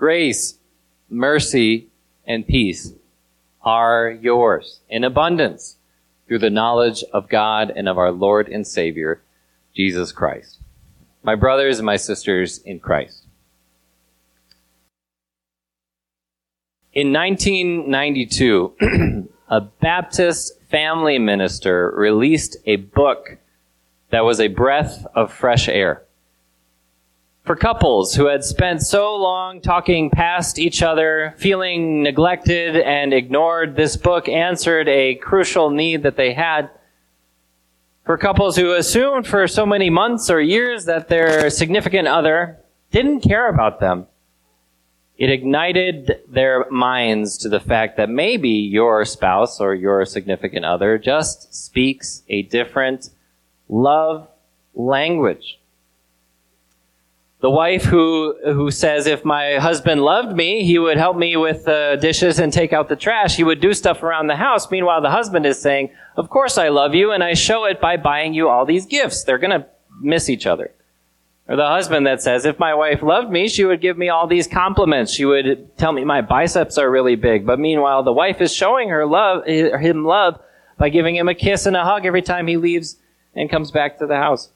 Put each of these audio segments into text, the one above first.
grace, mercy, and peace are yours in abundance through the knowledge of God and of our Lord and Savior, Jesus Christ. My brothers and my sisters in Christ. In 1992, a Baptist family minister released a book that was a breath of fresh air for couples who had spent so long talking past each other, feeling neglected and ignored, this book answered a crucial need that they had. For couples who assumed for so many months or years that their significant other didn't care about them, it ignited their minds to the fact that maybe your spouse or your significant other just speaks a different love language the wife who who says if my husband loved me he would help me with the dishes and take out the trash. He would do stuff around the house. Meanwhile the husband is saying of course i love you and i show it by buying you all these gifts. They're going to miss each other. Or the husband that says if my wife loved me she would give me all these compliments. She would tell me my biceps are really big. But meanwhile the wife is showing her love him love by giving him a kiss and a hug every time he leaves and comes back to the house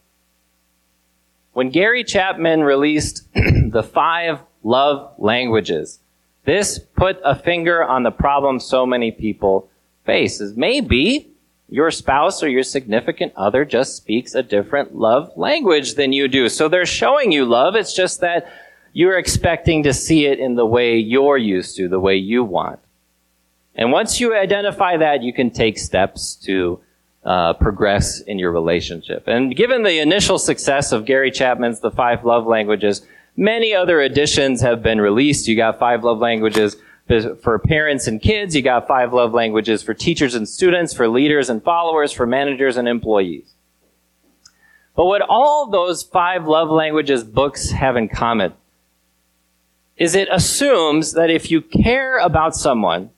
when Gary Chapman released the five love languages, this put a finger on the problem so many people face. Is maybe your spouse or your significant other just speaks a different love language than you do. So they're showing you love. It's just that you're expecting to see it in the way you're used to, the way you want. And once you identify that, you can take steps to uh, progress in your relationship. And given the initial success of Gary Chapman's The Five Love Languages, many other editions have been released. You got five love languages for parents and kids. You got five love languages for teachers and students, for leaders and followers, for managers and employees. But what all those five love languages books have in common is it assumes that if you care about someone,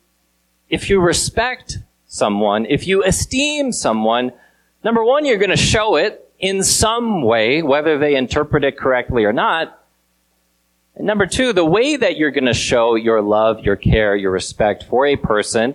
if you respect someone, if you esteem someone, number one, you're going to show it in some way, whether they interpret it correctly or not. And number two, the way that you're going to show your love, your care, your respect for a person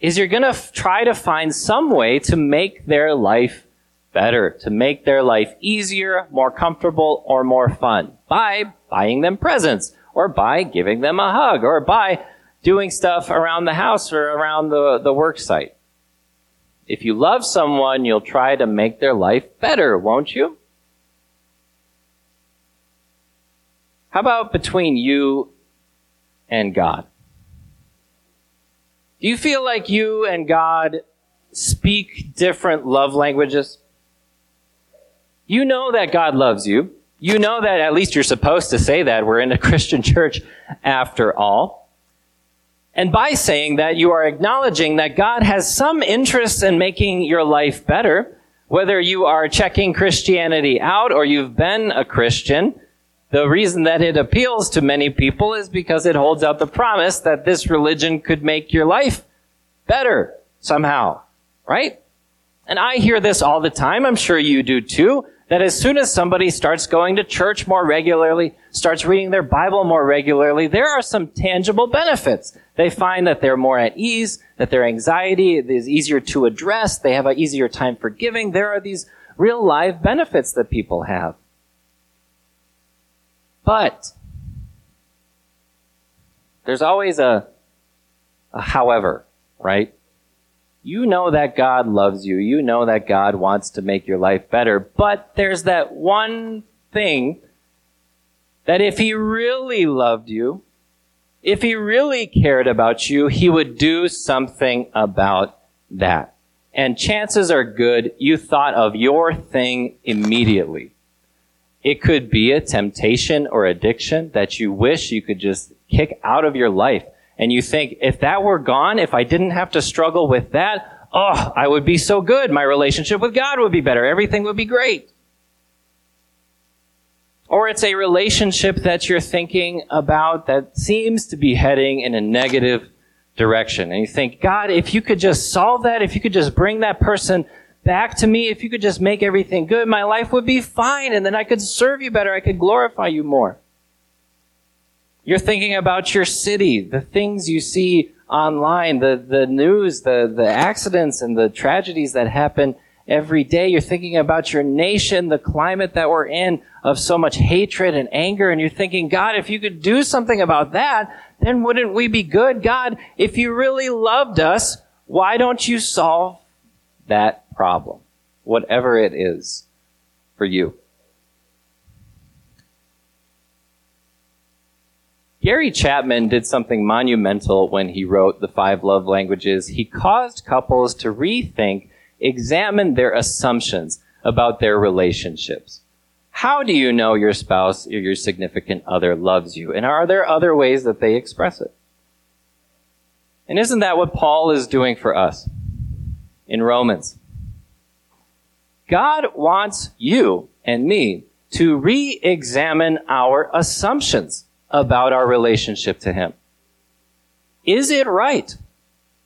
is you're going to f- try to find some way to make their life better, to make their life easier, more comfortable, or more fun by buying them presents, or by giving them a hug, or by doing stuff around the house or around the, the work site. If you love someone, you'll try to make their life better, won't you? How about between you and God? Do you feel like you and God speak different love languages? You know that God loves you. You know that at least you're supposed to say that. We're in a Christian church after all. And by saying that, you are acknowledging that God has some interest in making your life better. Whether you are checking Christianity out or you've been a Christian, the reason that it appeals to many people is because it holds out the promise that this religion could make your life better somehow. Right? And I hear this all the time. I'm sure you do too that as soon as somebody starts going to church more regularly, starts reading their Bible more regularly, there are some tangible benefits. They find that they're more at ease, that their anxiety is easier to address, they have an easier time forgiving. There are these real live benefits that people have. But there's always a, a however, right? You know that God loves you. You know that God wants to make your life better. But there's that one thing that if He really loved you, if He really cared about you, He would do something about that. And chances are good you thought of your thing immediately. It could be a temptation or addiction that you wish you could just kick out of your life and you think, if that were gone, if I didn't have to struggle with that, oh, I would be so good. My relationship with God would be better. Everything would be great. Or it's a relationship that you're thinking about that seems to be heading in a negative direction. And you think, God, if you could just solve that, if you could just bring that person back to me, if you could just make everything good, my life would be fine. And then I could serve you better. I could glorify you more. You're thinking about your city, the things you see online, the, the news, the, the accidents and the tragedies that happen every day. You're thinking about your nation, the climate that we're in of so much hatred and anger. And you're thinking, God, if you could do something about that, then wouldn't we be good? God, if you really loved us, why don't you solve that problem? Whatever it is for you. Gary Chapman did something monumental when he wrote The Five Love Languages. He caused couples to rethink examine their assumptions about their relationships. How do you know your spouse or your significant other loves you? And are there other ways that they express it? And isn't that what Paul is doing for us in Romans? God wants you and me to re-examine our assumptions about our relationship to Him. Is it right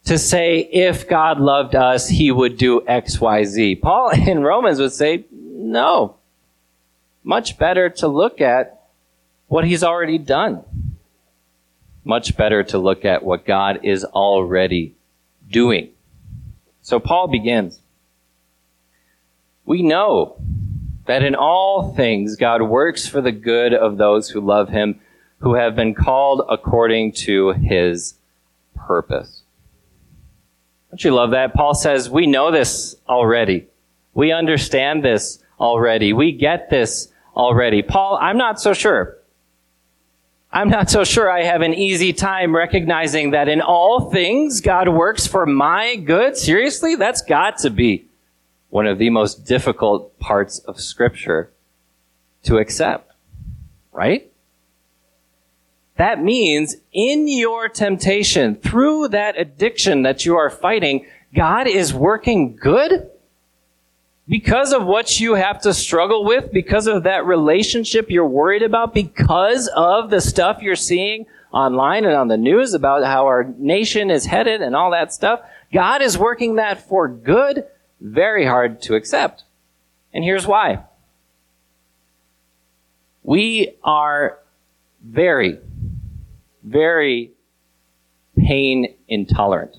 to say if God loved us, he would do X, Y, Z. Paul in Romans would say, no. Much better to look at what he's already done. Much better to look at what God is already doing. So Paul begins. We know that in all things God works for the good of those who love him, who have been called according to his purpose. Don't you love that? Paul says, we know this already. We understand this already. We get this already. Paul, I'm not so sure. I'm not so sure I have an easy time recognizing that in all things God works for my good. Seriously? That's got to be one of the most difficult parts of scripture to accept. Right? That means in your temptation, through that addiction that you are fighting, God is working good because of what you have to struggle with, because of that relationship you're worried about, because of the stuff you're seeing online and on the news about how our nation is headed and all that stuff. God is working that for good, very hard to accept. And here's why. We are very very pain intolerant.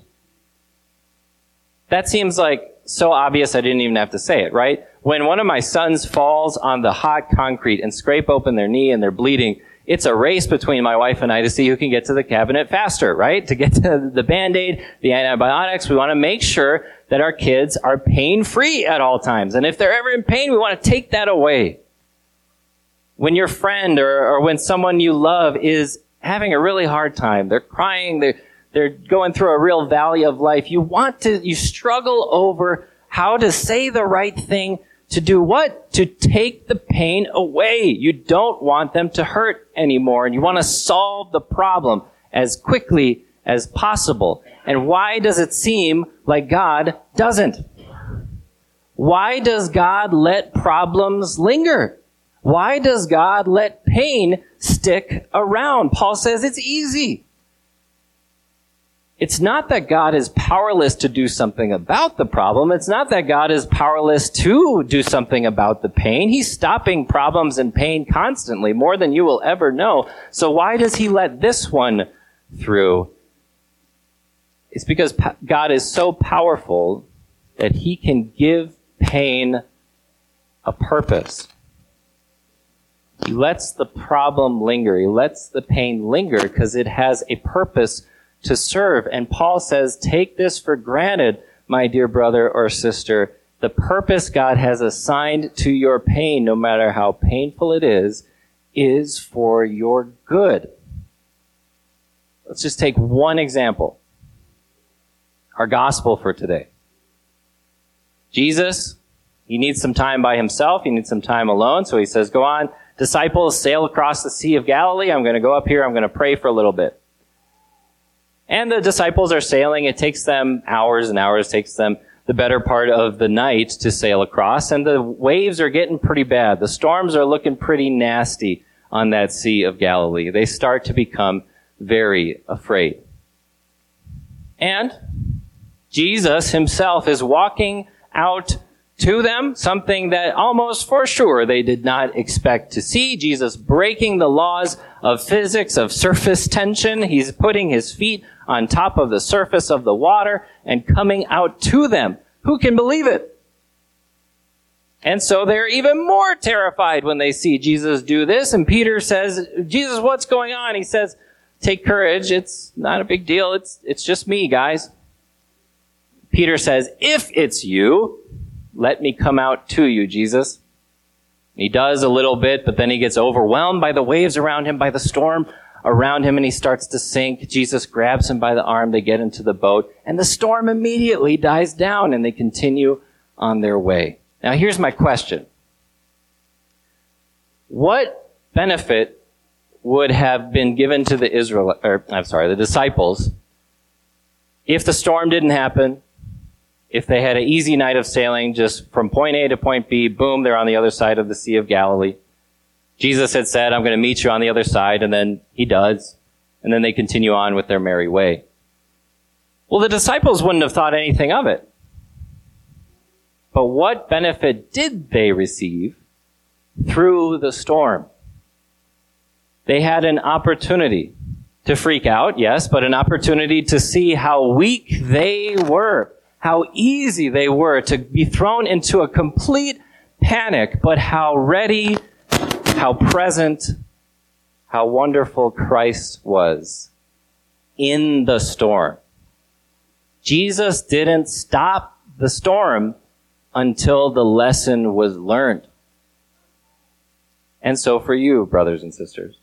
That seems like so obvious I didn't even have to say it, right? When one of my sons falls on the hot concrete and scrape open their knee and they're bleeding, it's a race between my wife and I to see who can get to the cabinet faster, right? To get to the band-aid, the antibiotics, we want to make sure that our kids are pain-free at all times. And if they're ever in pain, we want to take that away. When your friend or, or when someone you love is having a really hard time. They're crying. They're, they're going through a real valley of life. You want to, you struggle over how to say the right thing to do what? To take the pain away. You don't want them to hurt anymore and you want to solve the problem as quickly as possible. And why does it seem like God doesn't? Why does God let problems linger? Why does God let pain stick around? Paul says it's easy. It's not that God is powerless to do something about the problem. It's not that God is powerless to do something about the pain. He's stopping problems and pain constantly, more than you will ever know. So why does he let this one through? It's because God is so powerful that he can give pain a purpose. He lets the problem linger. He lets the pain linger because it has a purpose to serve. And Paul says, take this for granted, my dear brother or sister. The purpose God has assigned to your pain, no matter how painful it is, is for your good. Let's just take one example. Our gospel for today. Jesus, he needs some time by himself. He needs some time alone. So he says, go on, disciples sail across the Sea of Galilee. I'm going to go up here. I'm going to pray for a little bit. And the disciples are sailing. It takes them hours and hours, It takes them the better part of the night to sail across. And the waves are getting pretty bad. The storms are looking pretty nasty on that Sea of Galilee. They start to become very afraid. And Jesus himself is walking out to them, something that almost for sure they did not expect to see. Jesus breaking the laws of physics, of surface tension. He's putting his feet on top of the surface of the water and coming out to them. Who can believe it? And so they're even more terrified when they see Jesus do this. And Peter says, Jesus, what's going on? He says, take courage. It's not a big deal. It's, it's just me, guys. Peter says, if it's you, let me come out to you, Jesus. He does a little bit, but then he gets overwhelmed by the waves around him, by the storm around him, and he starts to sink. Jesus grabs him by the arm. They get into the boat, and the storm immediately dies down, and they continue on their way. Now, here's my question What benefit would have been given to the Israel, or I'm sorry, the disciples, if the storm didn't happen, if they had an easy night of sailing just from point A to point B, boom, they're on the other side of the Sea of Galilee. Jesus had said, I'm going to meet you on the other side, and then he does. And then they continue on with their merry way. Well, the disciples wouldn't have thought anything of it. But what benefit did they receive through the storm? They had an opportunity to freak out, yes, but an opportunity to see how weak they were how easy they were to be thrown into a complete panic, but how ready, how present, how wonderful Christ was in the storm. Jesus didn't stop the storm until the lesson was learned. And so for you, brothers and sisters,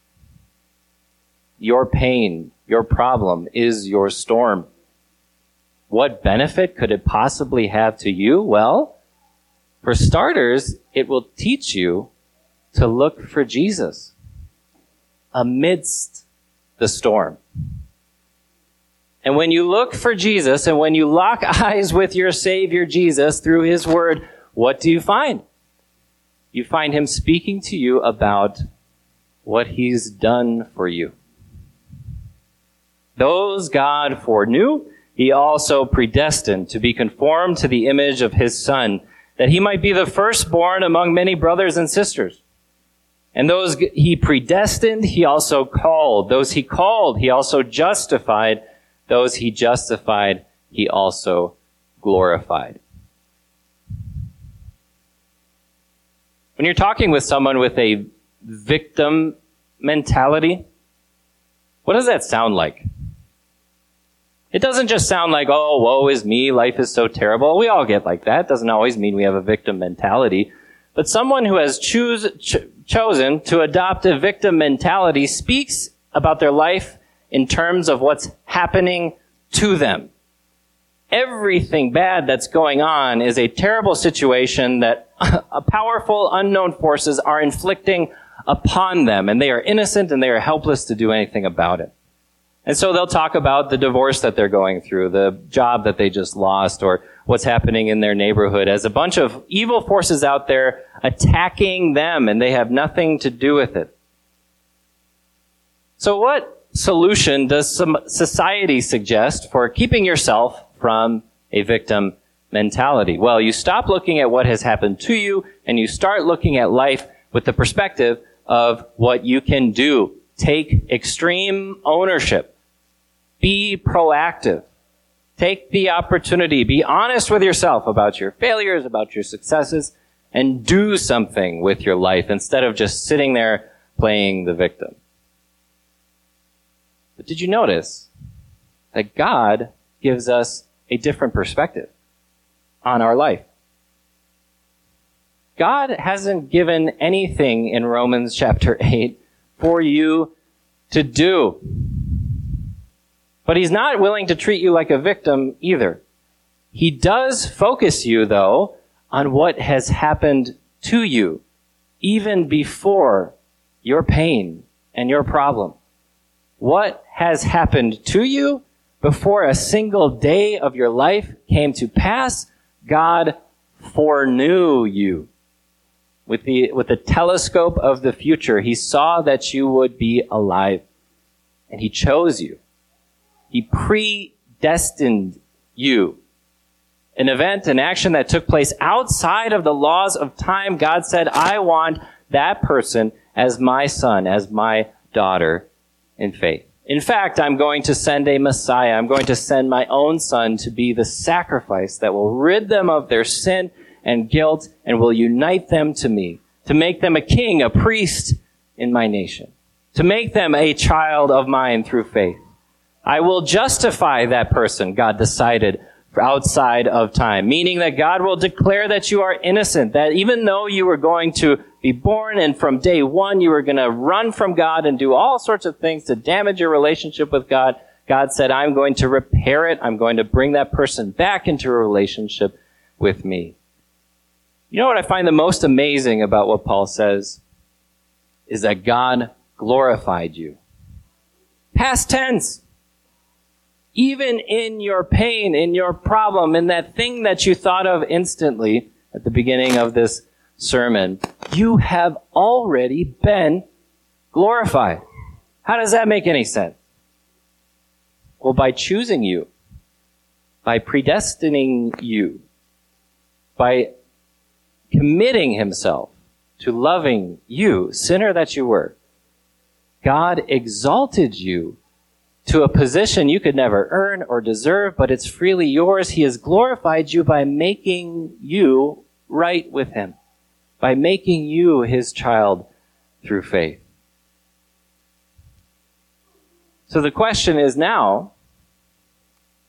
your pain, your problem is your storm. What benefit could it possibly have to you? Well, for starters, it will teach you to look for Jesus amidst the storm. And when you look for Jesus and when you lock eyes with your Savior Jesus through His Word, what do you find? You find Him speaking to you about what He's done for you. Those God foreknew, he also predestined to be conformed to the image of his son, that he might be the firstborn among many brothers and sisters. And those he predestined, he also called. Those he called, he also justified. Those he justified, he also glorified. When you're talking with someone with a victim mentality, what does that sound like? It doesn't just sound like, oh, woe is me, life is so terrible. We all get like that. It doesn't always mean we have a victim mentality. But someone who has choose, ch- chosen to adopt a victim mentality speaks about their life in terms of what's happening to them. Everything bad that's going on is a terrible situation that powerful unknown forces are inflicting upon them, and they are innocent and they are helpless to do anything about it. And so they'll talk about the divorce that they're going through, the job that they just lost, or what's happening in their neighborhood as a bunch of evil forces out there attacking them and they have nothing to do with it. So what solution does some society suggest for keeping yourself from a victim mentality? Well, you stop looking at what has happened to you and you start looking at life with the perspective of what you can do Take extreme ownership. Be proactive. Take the opportunity. Be honest with yourself about your failures, about your successes, and do something with your life instead of just sitting there playing the victim. But did you notice that God gives us a different perspective on our life? God hasn't given anything in Romans chapter 8 for you to do. But he's not willing to treat you like a victim either. He does focus you, though, on what has happened to you, even before your pain and your problem. What has happened to you before a single day of your life came to pass? God foreknew you with the, with the telescope of the future, he saw that you would be alive. And he chose you. He predestined you an event, an action that took place outside of the laws of time, God said, I want that person as my son, as my daughter in faith. In fact, I'm going to send a Messiah. I'm going to send my own son to be the sacrifice that will rid them of their sin and guilt and will unite them to me, to make them a king, a priest in my nation, to make them a child of mine through faith. I will justify that person, God decided, outside of time, meaning that God will declare that you are innocent, that even though you were going to be born and from day one you were going to run from God and do all sorts of things to damage your relationship with God, God said, I'm going to repair it. I'm going to bring that person back into a relationship with me. You know what I find the most amazing about what Paul says? Is that God glorified you. Past tense. Even in your pain, in your problem, in that thing that you thought of instantly at the beginning of this sermon, you have already been glorified. How does that make any sense? Well, by choosing you, by predestining you, by committing himself to loving you, sinner that you were, God exalted you to a position you could never earn or deserve, but it's freely yours. He has glorified you by making you right with Him, by making you His child through faith. So the question is now,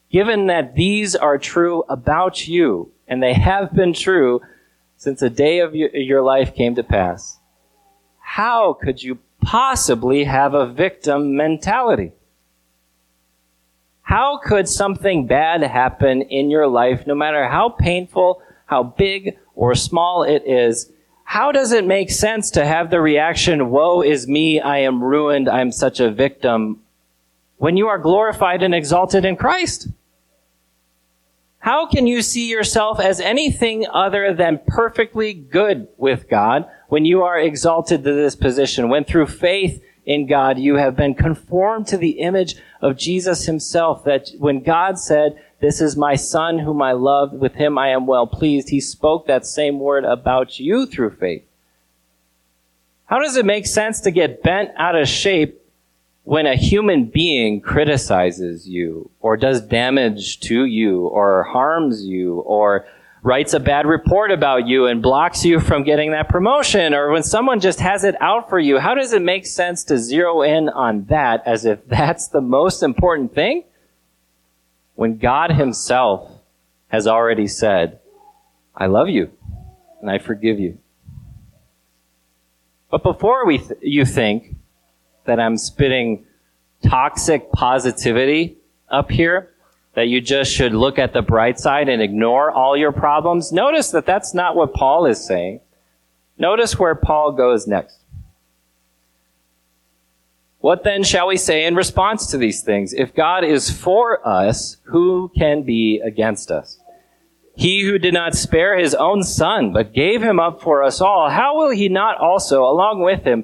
given that these are true about you, and they have been true since a day of your life came to pass, how could you possibly have a victim mentality? How could something bad happen in your life, no matter how painful, how big or small it is? How does it make sense to have the reaction, woe is me, I am ruined, I'm such a victim, when you are glorified and exalted in Christ? How can you see yourself as anything other than perfectly good with God when you are exalted to this position, when through faith in God, you have been conformed to the image of Jesus himself. That when God said, this is my son whom I love, with him I am well pleased, he spoke that same word about you through faith. How does it make sense to get bent out of shape when a human being criticizes you or does damage to you or harms you or writes a bad report about you and blocks you from getting that promotion, or when someone just has it out for you, how does it make sense to zero in on that as if that's the most important thing? When God Himself has already said, I love you and I forgive you. But before we th- you think that I'm spitting toxic positivity up here, that you just should look at the bright side and ignore all your problems. Notice that that's not what Paul is saying. Notice where Paul goes next. What then shall we say in response to these things? If God is for us, who can be against us? He who did not spare his own son, but gave him up for us all, how will he not also, along with him,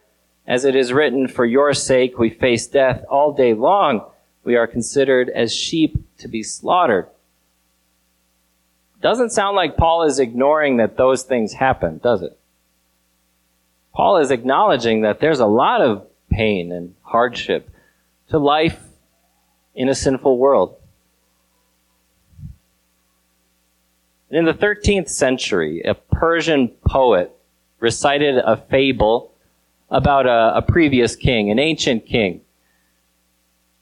As it is written, for your sake we face death all day long we are considered as sheep to be slaughtered. Doesn't sound like Paul is ignoring that those things happen, does it? Paul is acknowledging that there's a lot of pain and hardship to life in a sinful world. In the 13th century, a Persian poet recited a fable about a, a previous king, an ancient king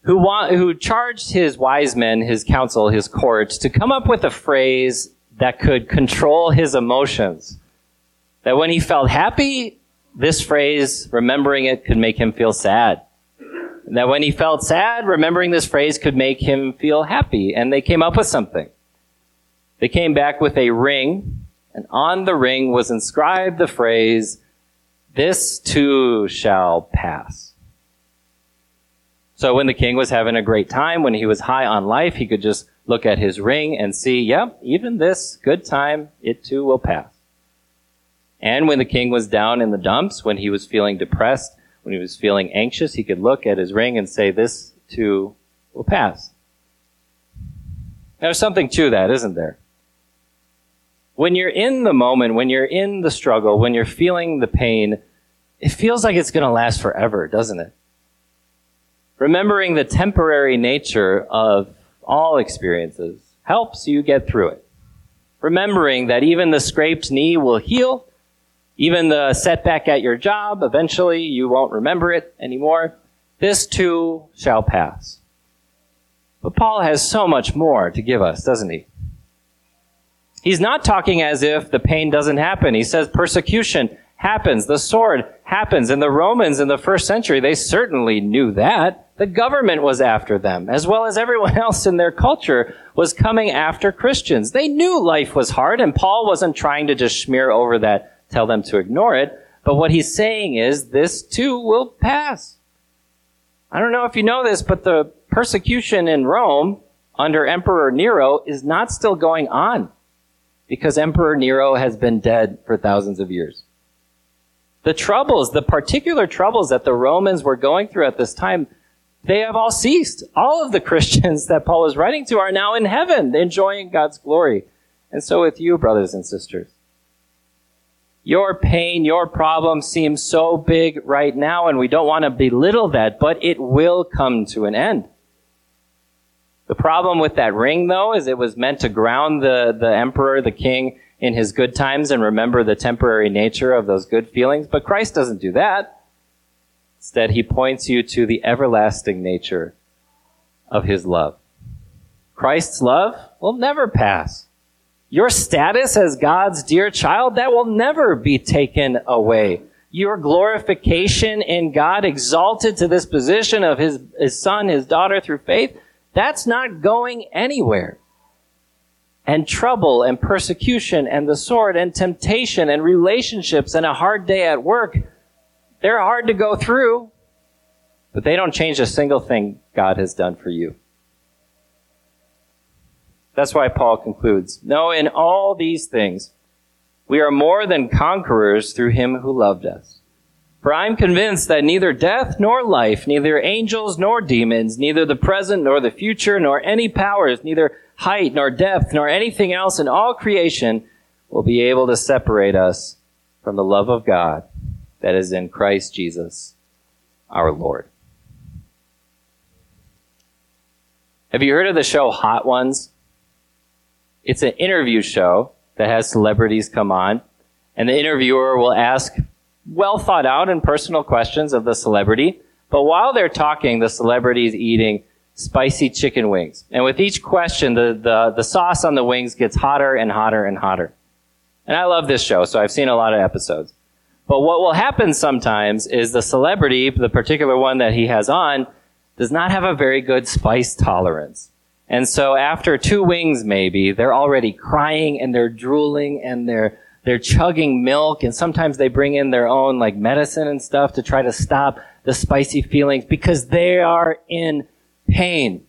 who, wa- who charged his wise men, his council, his court, to come up with a phrase that could control his emotions. That when he felt happy, this phrase, remembering it, could make him feel sad. And that when he felt sad, remembering this phrase could make him feel happy. And they came up with something. They came back with a ring and on the ring was inscribed the phrase, This too shall pass. So when the king was having a great time, when he was high on life, he could just look at his ring and see, yep, even this good time, it too will pass. And when the king was down in the dumps, when he was feeling depressed, when he was feeling anxious, he could look at his ring and say, this too will pass. There's something to that, isn't there? When you're in the moment, when you're in the struggle, when you're feeling the pain, it feels like it's going to last forever, doesn't it? Remembering the temporary nature of all experiences helps you get through it. Remembering that even the scraped knee will heal, even the setback at your job, eventually you won't remember it anymore. This too shall pass. But Paul has so much more to give us, doesn't he? He's not talking as if the pain doesn't happen. He says persecution happens, the sword happens. And the Romans in the first century, they certainly knew that. The government was after them, as well as everyone else in their culture was coming after Christians. They knew life was hard, and Paul wasn't trying to just smear over that, tell them to ignore it. But what he's saying is, this too will pass. I don't know if you know this, but the persecution in Rome under Emperor Nero is not still going on because Emperor Nero has been dead for thousands of years. The troubles, the particular troubles that the Romans were going through at this time, they have all ceased. All of the Christians that Paul is writing to are now in heaven, enjoying God's glory. And so with you, brothers and sisters. Your pain, your problem seems so big right now, and we don't want to belittle that, but it will come to an end. The problem with that ring, though, is it was meant to ground the, the emperor, the king, in his good times and remember the temporary nature of those good feelings. But Christ doesn't do that. Instead, he points you to the everlasting nature of his love. Christ's love will never pass. Your status as God's dear child, that will never be taken away. Your glorification in God, exalted to this position of his, his son, his daughter through faith, that's not going anywhere. And trouble and persecution and the sword and temptation and relationships and a hard day at work, they're hard to go through, but they don't change a single thing God has done for you. That's why Paul concludes, No, in all these things, we are more than conquerors through him who loved us. For I am convinced that neither death nor life, neither angels nor demons, neither the present nor the future, nor any powers, neither height nor depth, nor anything else in all creation will be able to separate us from the love of God that is in Christ Jesus our Lord. Have you heard of the show Hot Ones? It's an interview show that has celebrities come on, and the interviewer will ask well thought out and personal questions of the celebrity. But while they're talking, the celebrity is eating spicy chicken wings. And with each question, the, the, the sauce on the wings gets hotter and hotter and hotter. And I love this show, so I've seen a lot of episodes. But what will happen sometimes is the celebrity, the particular one that he has on, does not have a very good spice tolerance. And so after two wings maybe, they're already crying and they're drooling and they're they're chugging milk and sometimes they bring in their own like medicine and stuff to try to stop the spicy feelings because they are in pain.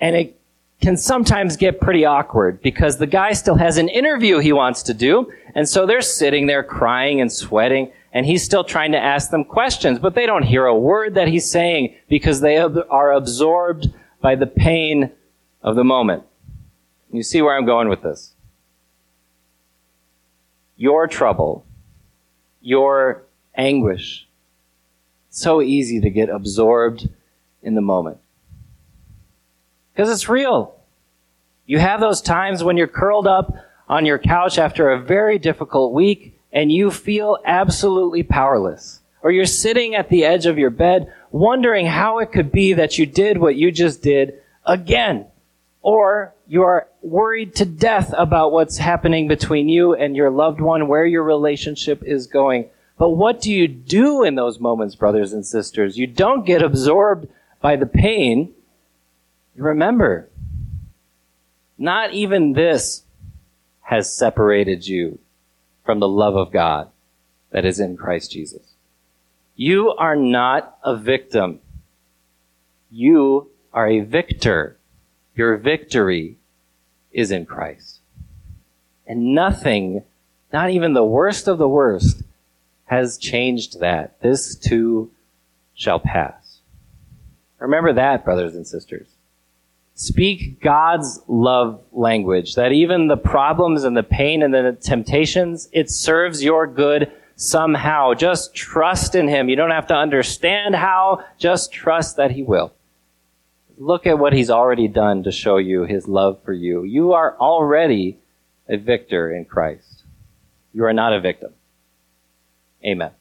And it can sometimes get pretty awkward because the guy still has an interview he wants to do. And so they're sitting there crying and sweating and he's still trying to ask them questions, but they don't hear a word that he's saying because they are absorbed by the pain of the moment. You see where I'm going with this? Your trouble, your anguish. so easy to get absorbed in the moment. Because it's real. You have those times when you're curled up on your couch after a very difficult week and you feel absolutely powerless. Or you're sitting at the edge of your bed wondering how it could be that you did what you just did again. Or you are worried to death about what's happening between you and your loved one, where your relationship is going. But what do you do in those moments, brothers and sisters? You don't get absorbed by the pain. Remember, not even this has separated you from the love of God that is in Christ Jesus. You are not a victim. You are a victor. Your victory is in Christ. And nothing, not even the worst of the worst, has changed that. This too shall pass. Remember that, brothers and sisters. Speak God's love language, that even the problems and the pain and the temptations, it serves your good somehow. Just trust in Him. You don't have to understand how, just trust that He will. Look at what He's already done to show you His love for you. You are already a victor in Christ. You are not a victim. Amen.